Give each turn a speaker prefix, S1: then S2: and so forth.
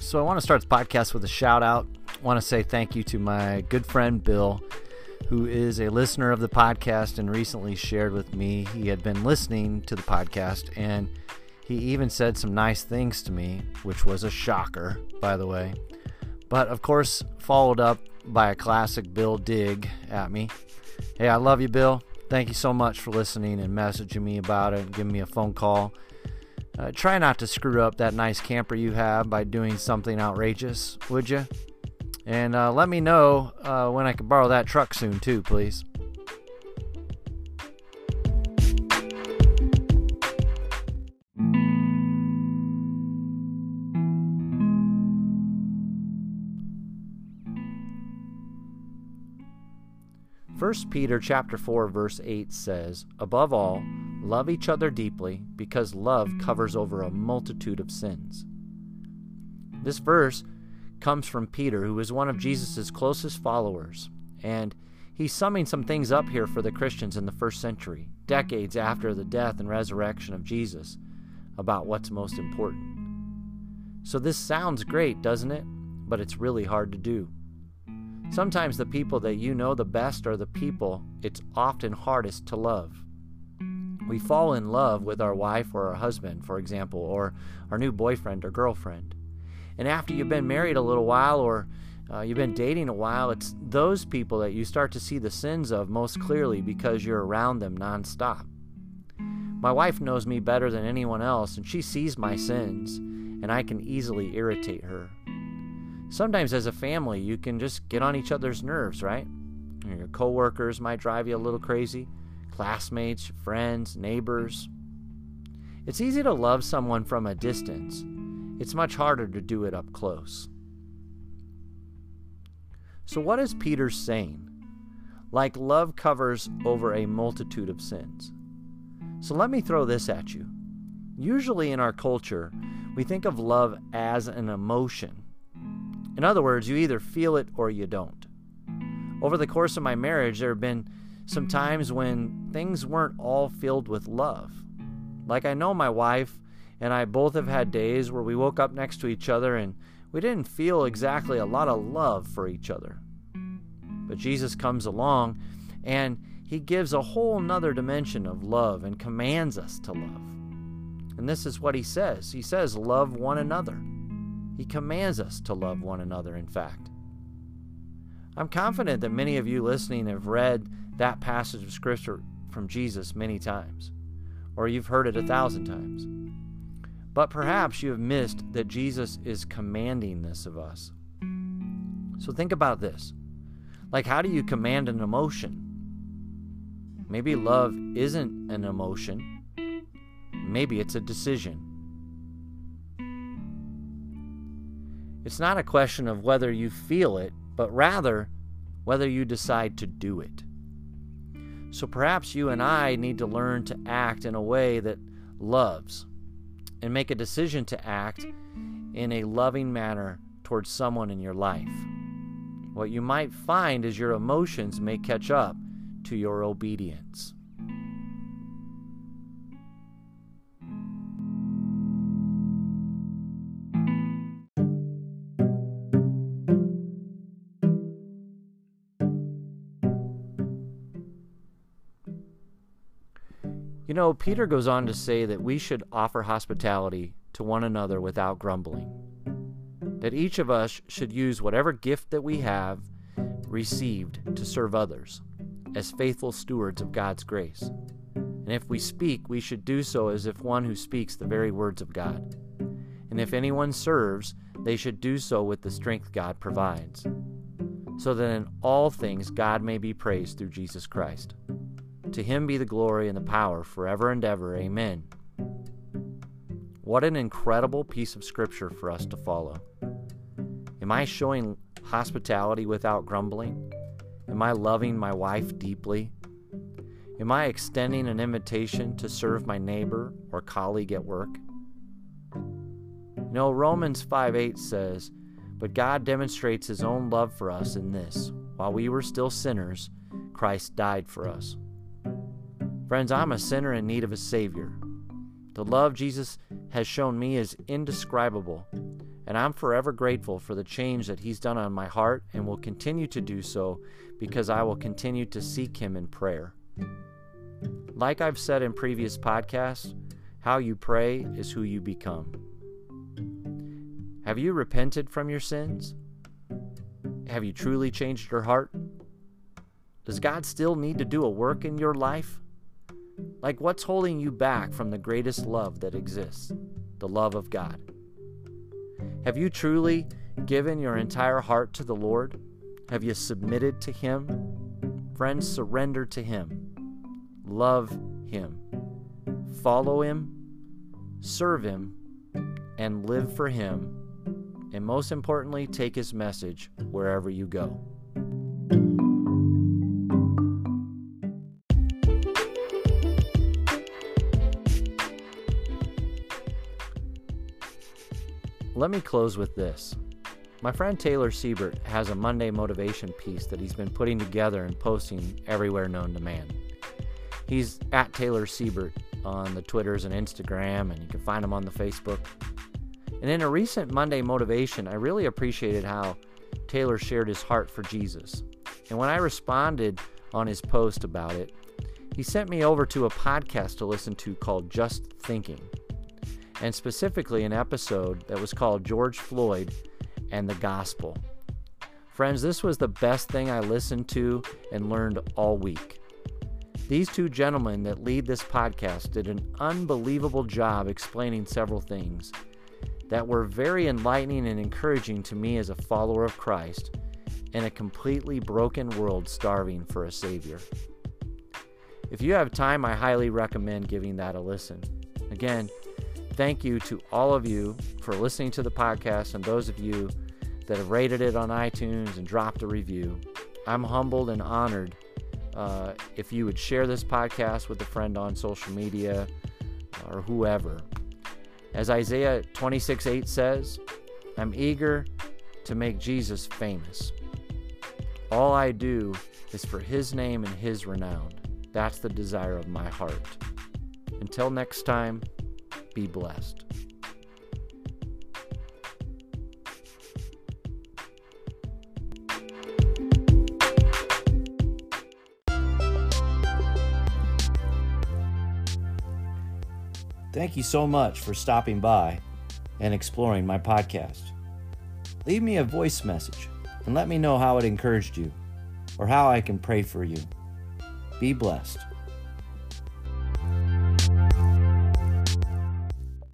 S1: So I want to start the podcast with a shout out. I want to say thank you to my good friend Bill, who is a listener of the podcast and recently shared with me he had been listening to the podcast and he even said some nice things to me, which was a shocker, by the way. But of course, followed up by a classic Bill dig at me. Hey, I love you, Bill. Thank you so much for listening and messaging me about it and giving me a phone call. Uh, try not to screw up that nice camper you have by doing something outrageous, would you? And uh, let me know uh, when I can borrow that truck soon, too, please. First Peter chapter 4 verse 8 says, "Above all, love each other deeply, because love covers over a multitude of sins." This verse comes from Peter, who was one of Jesus' closest followers, and he's summing some things up here for the Christians in the first century, decades after the death and resurrection of Jesus, about what's most important. So this sounds great, doesn't it? But it's really hard to do. Sometimes the people that you know the best are the people it's often hardest to love. We fall in love with our wife or our husband, for example, or our new boyfriend or girlfriend. And after you've been married a little while or uh, you've been dating a while, it's those people that you start to see the sins of most clearly because you're around them nonstop. My wife knows me better than anyone else, and she sees my sins, and I can easily irritate her. Sometimes, as a family, you can just get on each other's nerves, right? Your coworkers might drive you a little crazy, classmates, friends, neighbors. It's easy to love someone from a distance. It's much harder to do it up close. So, what is Peter saying? Like love covers over a multitude of sins. So, let me throw this at you. Usually in our culture, we think of love as an emotion in other words, you either feel it or you don't. Over the course of my marriage, there have been some times when things weren't all filled with love. Like I know my wife and I both have had days where we woke up next to each other and we didn't feel exactly a lot of love for each other. But Jesus comes along and he gives a whole nother dimension of love and commands us to love. And this is what he says He says, Love one another. He commands us to love one another, in fact. I'm confident that many of you listening have read that passage of Scripture from Jesus many times, or you've heard it a thousand times. But perhaps you have missed that Jesus is commanding this of us. So think about this. Like, how do you command an emotion? Maybe love isn't an emotion, maybe it's a decision. It's not a question of whether you feel it, but rather whether you decide to do it. So perhaps you and I need to learn to act in a way that loves and make a decision to act in a loving manner towards someone in your life. What you might find is your emotions may catch up to your obedience. You know, Peter goes on to say that we should offer hospitality to one another without grumbling. That each of us should use whatever gift that we have received to serve others as faithful stewards of God's grace. And if we speak, we should do so as if one who speaks the very words of God. And if anyone serves, they should do so with the strength God provides, so that in all things God may be praised through Jesus Christ. To him be the glory and the power forever and ever. Amen. What an incredible piece of scripture for us to follow. Am I showing hospitality without grumbling? Am I loving my wife deeply? Am I extending an invitation to serve my neighbor or colleague at work? Know, Romans 5 8 says, But God demonstrates his own love for us in this while we were still sinners, Christ died for us. Friends, I'm a sinner in need of a Savior. The love Jesus has shown me is indescribable, and I'm forever grateful for the change that He's done on my heart and will continue to do so because I will continue to seek Him in prayer. Like I've said in previous podcasts, how you pray is who you become. Have you repented from your sins? Have you truly changed your heart? Does God still need to do a work in your life? Like, what's holding you back from the greatest love that exists, the love of God? Have you truly given your entire heart to the Lord? Have you submitted to Him? Friends, surrender to Him. Love Him. Follow Him. Serve Him. And live for Him. And most importantly, take His message wherever you go. Let me close with this. My friend Taylor Siebert has a Monday motivation piece that he's been putting together and posting everywhere known to man. He's at Taylor Siebert on the Twitters and Instagram, and you can find him on the Facebook. And in a recent Monday motivation, I really appreciated how Taylor shared his heart for Jesus. And when I responded on his post about it, he sent me over to a podcast to listen to called Just Thinking and specifically an episode that was called George Floyd and the Gospel. Friends, this was the best thing I listened to and learned all week. These two gentlemen that lead this podcast did an unbelievable job explaining several things that were very enlightening and encouraging to me as a follower of Christ in a completely broken world starving for a Savior. If you have time, I highly recommend giving that a listen. Again, thank you to all of you for listening to the podcast and those of you that have rated it on iTunes and dropped a review. I'm humbled and honored uh, if you would share this podcast with a friend on social media or whoever. As Isaiah 26 8 says, I'm eager to make Jesus famous. All I do is for his name and his renown. That's the desire of my heart. Until next time, be blessed. Thank you so much for stopping by and exploring my podcast. Leave me a voice message and let me know how it encouraged you or how I can pray for you. Be blessed.